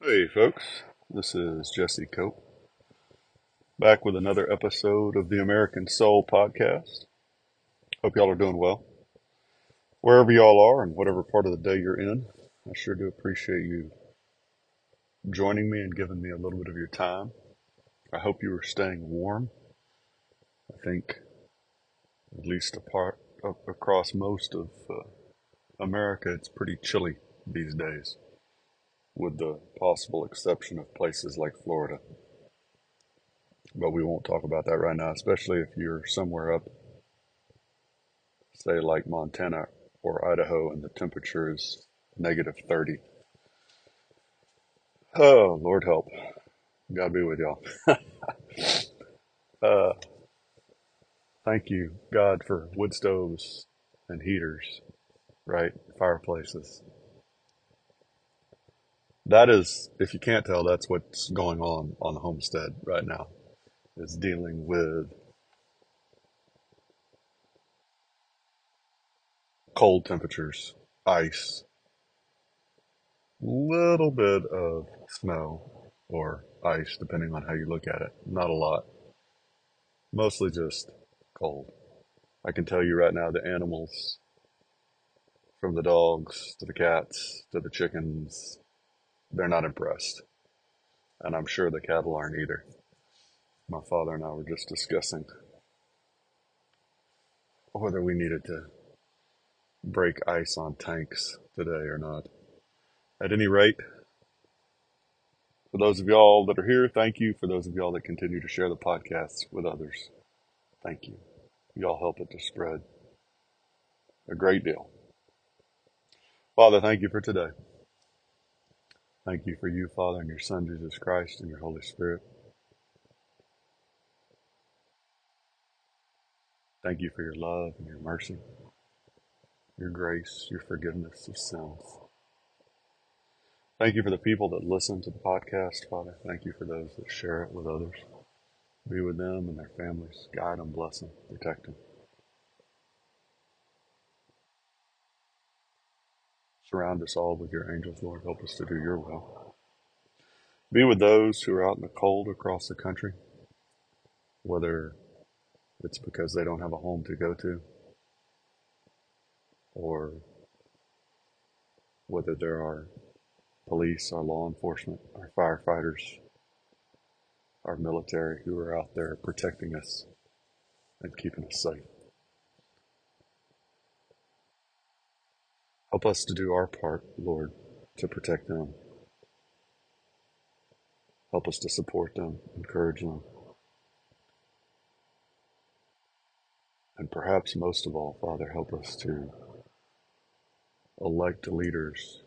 Hey, folks. This is Jesse Cope, back with another episode of the American Soul Podcast. Hope y'all are doing well. Wherever y'all are and whatever part of the day you're in, I sure do appreciate you joining me and giving me a little bit of your time. I hope you are staying warm. I think, at least apart, across most of uh, America, it's pretty chilly these days, with the possible exception of places like Florida. But we won't talk about that right now, especially if you're somewhere up, say, like Montana or Idaho, and the temperature is negative 30. Oh, Lord help. God be with y'all. uh, thank you, God, for wood stoves and heaters, right? Fireplaces. That is, if you can't tell, that's what's going on on the homestead right now, is dealing with cold temperatures, ice, little bit of snow or ice, depending on how you look at it. Not a lot. Mostly just cold. I can tell you right now, the animals, from the dogs to the cats to the chickens, they're not impressed. And I'm sure the cattle aren't either. My father and I were just discussing whether we needed to break ice on tanks today or not. At any rate, for those of y'all that are here, thank you. For those of y'all that continue to share the podcast with others, thank you. Y'all help it to spread a great deal. Father, thank you for today. Thank you for you, Father, and your Son, Jesus Christ, and your Holy Spirit. Thank you for your love and your mercy, your grace, your forgiveness of sins. Thank you for the people that listen to the podcast, Father. Thank you for those that share it with others. Be with them and their families. Guide them, bless them, protect them. Surround us all with your angels, Lord. Help us to do your will. Be with those who are out in the cold across the country, whether it's because they don't have a home to go to or whether there are police, our law enforcement, our firefighters, our military who are out there protecting us and keeping us safe. Help us to do our part, Lord, to protect them. Help us to support them, encourage them. And perhaps most of all, Father, help us to elect leaders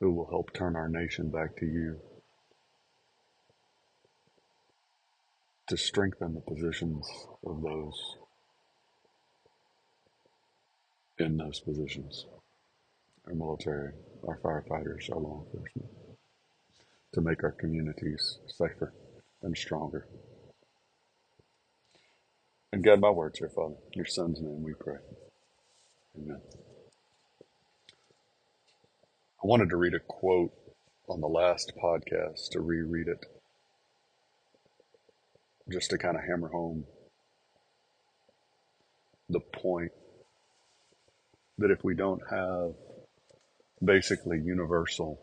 who will help turn our nation back to you, to strengthen the positions of those in those positions our military, our firefighters, our law enforcement, to make our communities safer and stronger. And guide my words here, Father. In your Son's name we pray. Amen. I wanted to read a quote on the last podcast to reread it just to kind of hammer home the point that if we don't have basically universal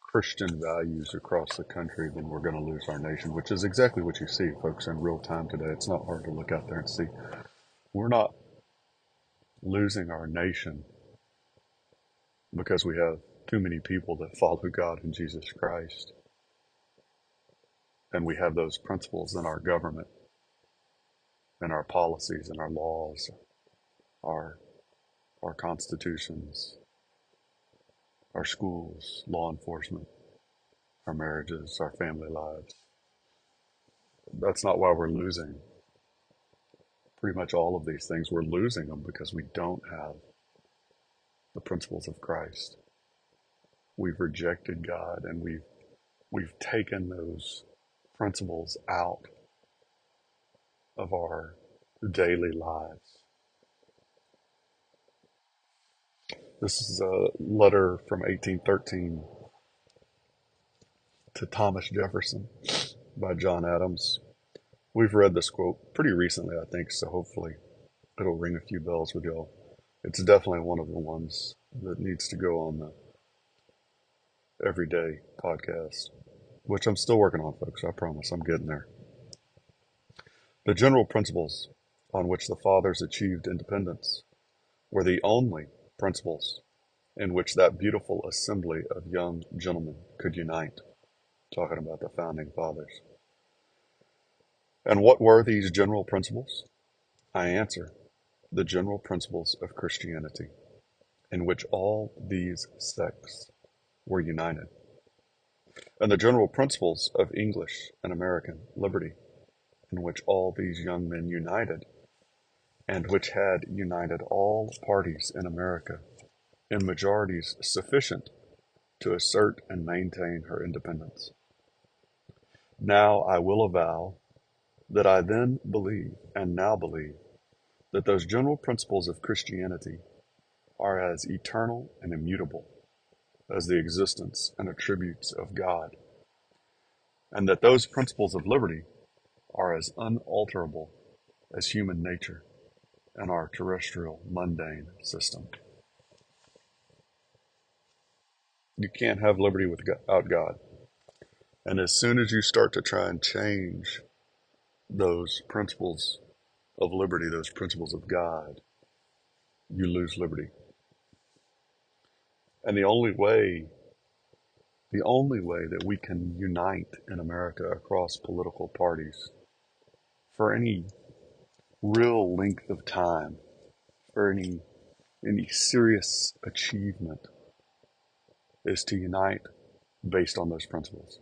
Christian values across the country, then we're going to lose our nation, which is exactly what you see, folks, in real time today. It's not hard to look out there and see. We're not losing our nation because we have too many people that follow God and Jesus Christ. And we have those principles in our government, in our policies, and our laws, our, our constitutions, our schools, law enforcement, our marriages, our family lives. That's not why we're losing pretty much all of these things, we're losing them because we don't have the principles of Christ. We've rejected God and we've we've taken those principles out of our daily lives. This is a letter from 1813 to Thomas Jefferson by John Adams. We've read this quote pretty recently, I think, so hopefully it'll ring a few bells with y'all. It's definitely one of the ones that needs to go on the everyday podcast, which I'm still working on, folks. I promise I'm getting there. The general principles on which the fathers achieved independence were the only principles in which that beautiful assembly of young gentlemen could unite, talking about the founding fathers. And what were these general principles? I answer, the general principles of Christianity, in which all these sects were united, and the general principles of English and American liberty, in which all these young men united, and which had united all parties in America in majorities sufficient to assert and maintain her independence. Now I will avow that I then believe and now believe that those general principles of Christianity are as eternal and immutable as the existence and attributes of God, and that those principles of liberty are as unalterable as human nature and our terrestrial mundane system. You can't have liberty without God. And as soon as you start to try and change those principles of liberty, those principles of God, you lose liberty. And the only way, the only way that we can unite in America across political parties for any real length of time, for any, any serious achievement, is to unite based on those principles.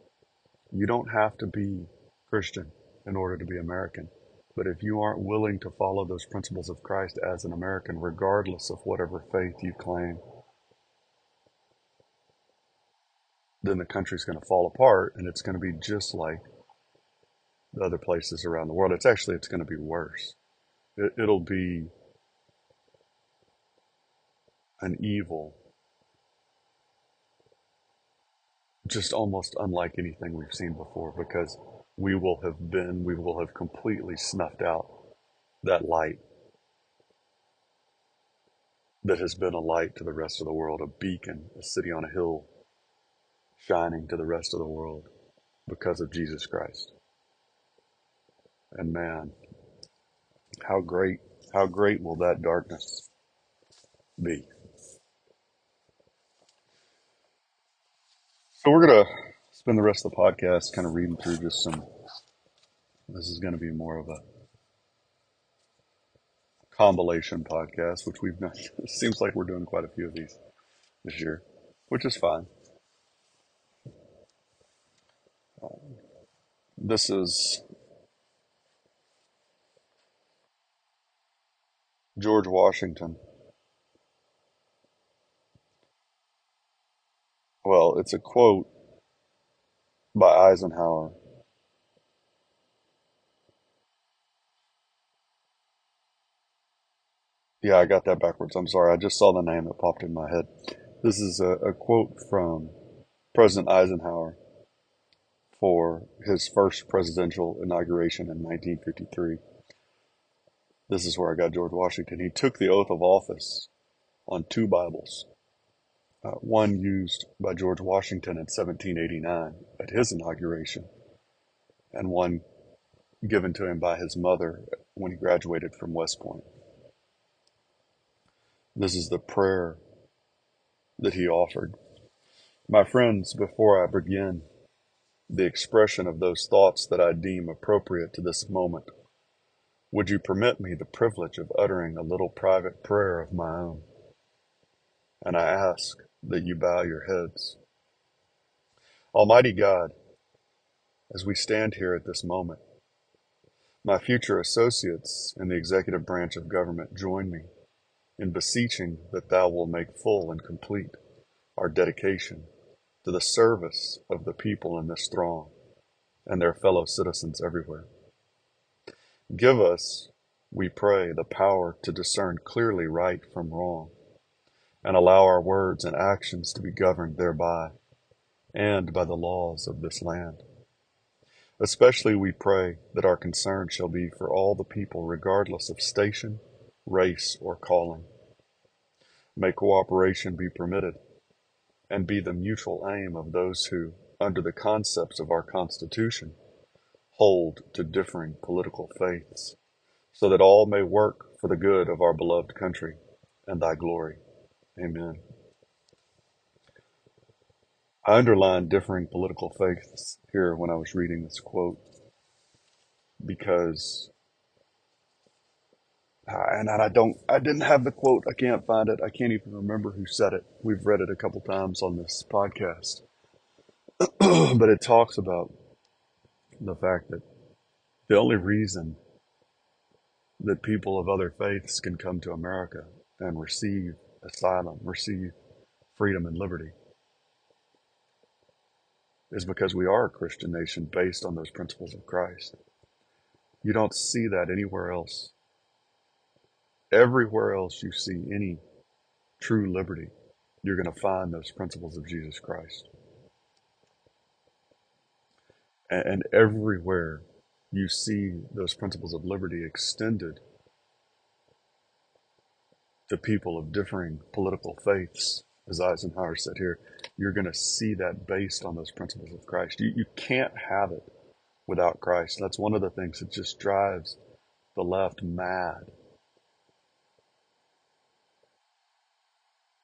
You don't have to be Christian in order to be American. But if you aren't willing to follow those principles of Christ as an American, regardless of whatever faith you claim, then the country's going to fall apart and it's going to be just like the other places around the world. It's actually, it's going to be worse. It, it'll be an evil just almost unlike anything we've seen before because we will have been, we will have completely snuffed out that light that has been a light to the rest of the world, a beacon, a city on a hill shining to the rest of the world because of Jesus Christ. And man, how great, how great will that darkness be? So we're going to spend the rest of the podcast kind of reading through just some. This is going to be more of a compilation podcast, which we've done. It seems like we're doing quite a few of these this year, which is fine. This is George Washington. Well, it's a quote by Eisenhower. Yeah, I got that backwards. I'm sorry. I just saw the name that popped in my head. This is a, a quote from President Eisenhower for his first presidential inauguration in 1953. This is where I got George Washington. He took the oath of office on two Bibles uh, one used by George Washington in 1789 at his inauguration, and one given to him by his mother when he graduated from West Point. This is the prayer that he offered. My friends, before I begin the expression of those thoughts that I deem appropriate to this moment, would you permit me the privilege of uttering a little private prayer of my own? And I ask that you bow your heads. Almighty God, as we stand here at this moment, my future associates in the executive branch of government join me in beseeching that thou will make full and complete our dedication to the service of the people in this throng and their fellow citizens everywhere. Give us, we pray, the power to discern clearly right from wrong and allow our words and actions to be governed thereby and by the laws of this land. Especially we pray that our concern shall be for all the people regardless of station, race, or calling. May cooperation be permitted and be the mutual aim of those who, under the concepts of our Constitution, hold to differing political faiths, so that all may work for the good of our beloved country and thy glory. Amen. I underlined differing political faiths here when I was reading this quote because and I don't I didn't have the quote I can't find it I can't even remember who said it we've read it a couple times on this podcast but it talks about the fact that the only reason that people of other faiths can come to America and receive asylum, receive freedom and liberty, is because we are a Christian nation based on those principles of Christ. You don't see that anywhere else. Everywhere else you see any true liberty, you're going to find those principles of Jesus Christ. And everywhere you see those principles of liberty extended to people of differing political faiths, as Eisenhower said here, you're going to see that based on those principles of Christ. You, you can't have it without Christ. That's one of the things that just drives the left mad.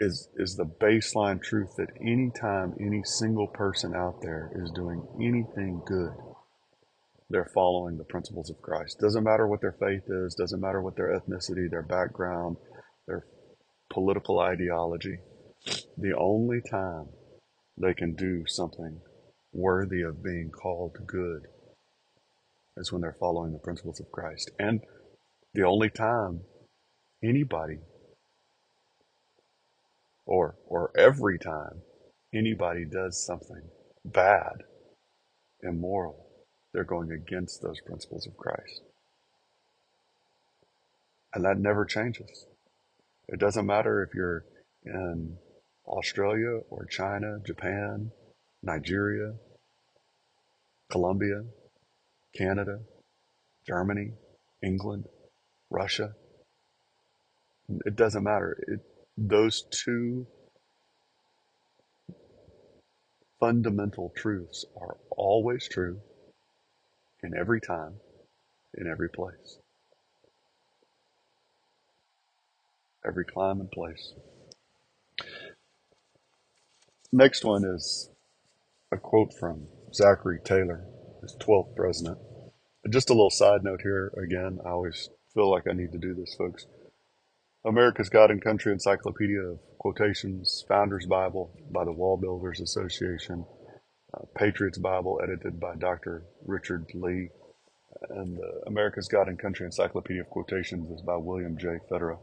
Is, is the baseline truth that anytime any single person out there is doing anything good, they're following the principles of Christ. Doesn't matter what their faith is, doesn't matter what their ethnicity, their background, their political ideology. The only time they can do something worthy of being called good is when they're following the principles of Christ. And the only time anybody or or every time anybody does something bad, immoral, they're going against those principles of Christ. And that never changes. It doesn't matter if you're in Australia or China, Japan, Nigeria, Colombia, Canada, Germany, England, Russia. It doesn't matter. It, those two fundamental truths are always true in every time, in every place. Every clime and place. Next one is a quote from Zachary Taylor, his 12th president. Just a little side note here. Again, I always feel like I need to do this, folks. America's God and Country Encyclopedia of Quotations, Founders Bible by the Wall Builders Association, uh, Patriots Bible edited by Dr. Richard Lee, and uh, America's God and Country Encyclopedia of Quotations is by William J. Federer.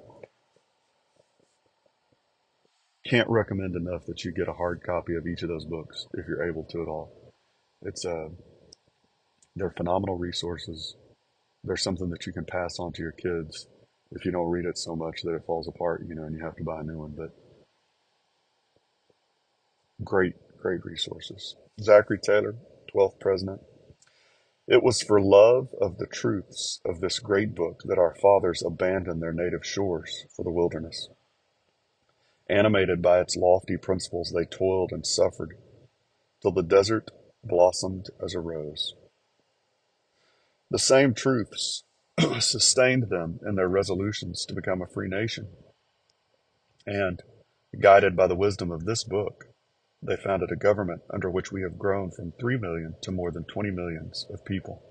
Can't recommend enough that you get a hard copy of each of those books if you're able to at all. It's uh, they're phenomenal resources. They're something that you can pass on to your kids if you don't read it so much that it falls apart, you know, and you have to buy a new one. But great, great resources. Zachary Taylor, 12th president. It was for love of the truths of this great book that our fathers abandoned their native shores for the wilderness. Animated by its lofty principles, they toiled and suffered till the desert blossomed as a rose. The same truths sustained them in their resolutions to become a free nation. And, guided by the wisdom of this book, they founded a government under which we have grown from 3 million to more than 20 millions of people.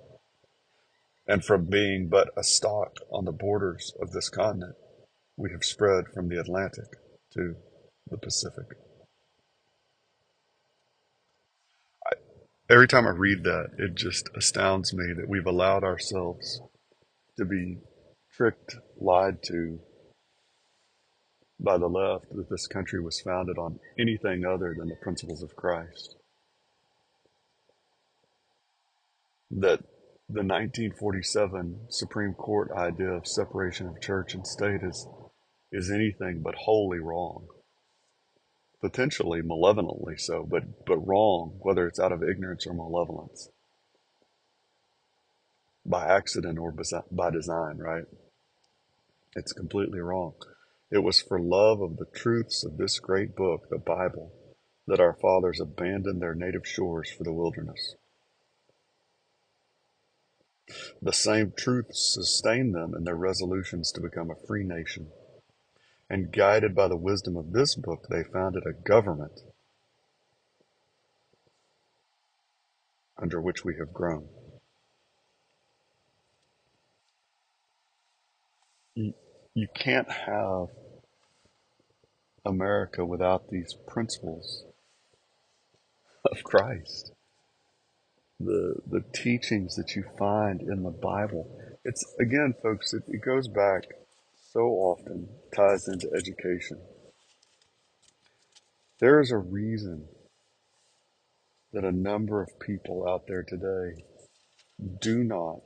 And from being but a stock on the borders of this continent, we have spread from the Atlantic to the Pacific. I, every time I read that, it just astounds me that we've allowed ourselves to be tricked, lied to by the left that this country was founded on anything other than the principles of Christ. That the 1947 Supreme Court idea of separation of church and state is, is anything but wholly wrong. potentially malevolently so, but, but wrong, whether it's out of ignorance or malevolence, by accident or by design, right? It's completely wrong. It was for love of the truths of this great book, the Bible, that our fathers abandoned their native shores for the wilderness. The same truths sustained them in their resolutions to become a free nation. And guided by the wisdom of this book, they founded a government under which we have grown. You, you can't have America without these principles of Christ. The, the teachings that you find in the Bible. It's, again, folks, it, it goes back so often, ties into education. There is a reason that a number of people out there today do not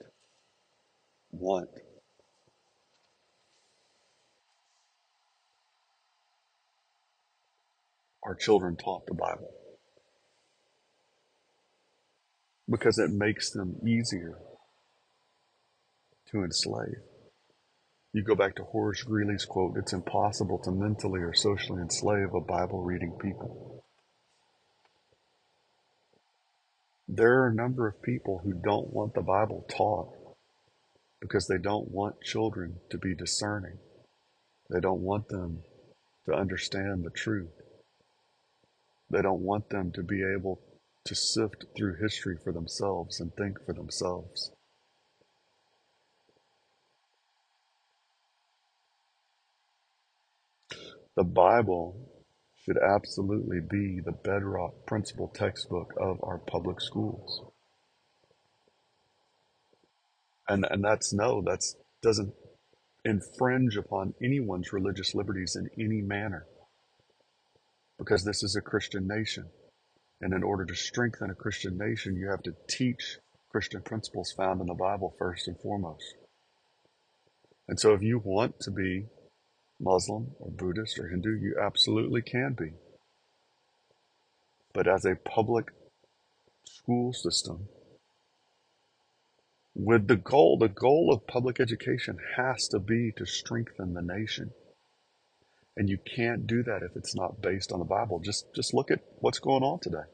want our children taught the Bible because it makes them easier to enslave. You go back to Horace Greeley's quote it's impossible to mentally or socially enslave a Bible reading people. There are a number of people who don't want the Bible taught because they don't want children to be discerning. They don't want them to understand the truth. They don't want them to be able to sift through history for themselves and think for themselves. The Bible should absolutely be the bedrock principal textbook of our public schools. And and that's no, that's doesn't infringe upon anyone's religious liberties in any manner because this is a Christian nation. And in order to strengthen a Christian nation, you have to teach Christian principles found in the Bible first and foremost. And so if you want to be Muslim or Buddhist or Hindu, you absolutely can be. But as a public school system, with the goal, the goal of public education has to be to strengthen the nation. And you can't do that if it's not based on the Bible. Just, just look at what's going on today.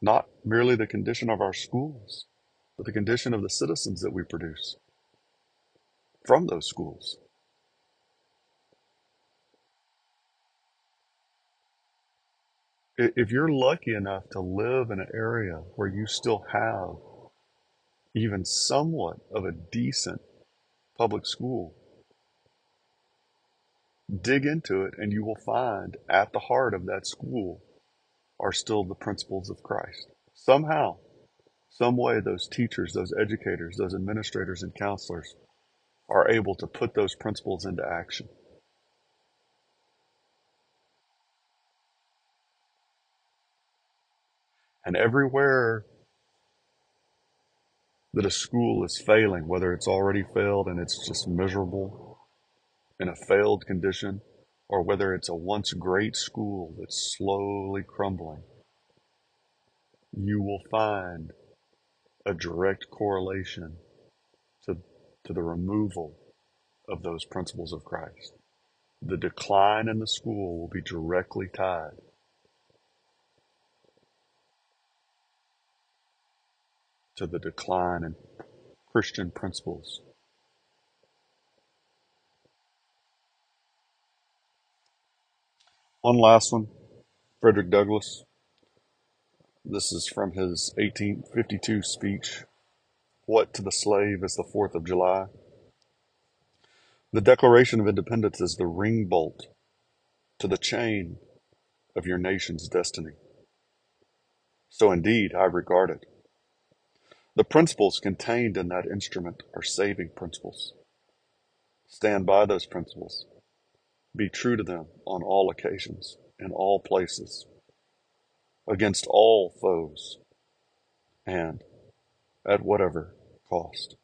Not merely the condition of our schools, but the condition of the citizens that we produce from those schools. If you're lucky enough to live in an area where you still have even somewhat of a decent public school, dig into it and you will find at the heart of that school are still the principles of Christ. Somehow, some way, those teachers, those educators, those administrators and counselors are able to put those principles into action. And everywhere that a school is failing, whether it's already failed and it's just miserable, in a failed condition or whether it's a once great school that's slowly crumbling, you will find a direct correlation to, to the removal of those principles of Christ. The decline in the school will be directly tied to the decline in Christian principles One last one Frederick Douglass. This is from his 1852 speech What to the Slave is the Fourth of July? The Declaration of Independence is the ring bolt to the chain of your nation's destiny. So indeed, I regard it. The principles contained in that instrument are saving principles. Stand by those principles be true to them on all occasions, in all places, against all foes, and at whatever cost.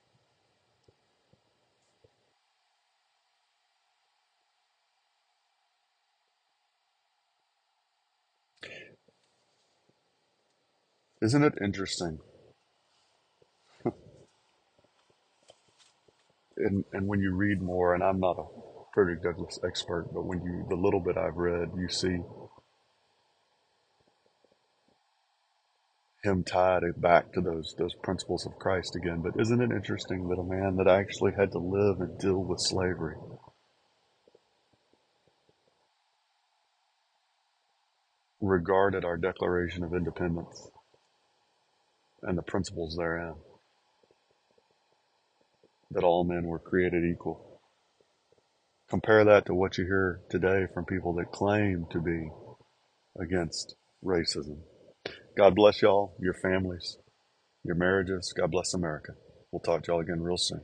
Isn't it interesting? and, and when you read more, and I'm not a Frederick Douglass expert, but when you, the little bit I've read, you see him tied back to those, those principles of Christ again. But isn't it interesting that a man that actually had to live and deal with slavery regarded our Declaration of Independence and the principles therein that all men were created equal. Compare that to what you hear today from people that claim to be against racism. God bless y'all, your families, your marriages. God bless America. We'll talk to y'all again real soon.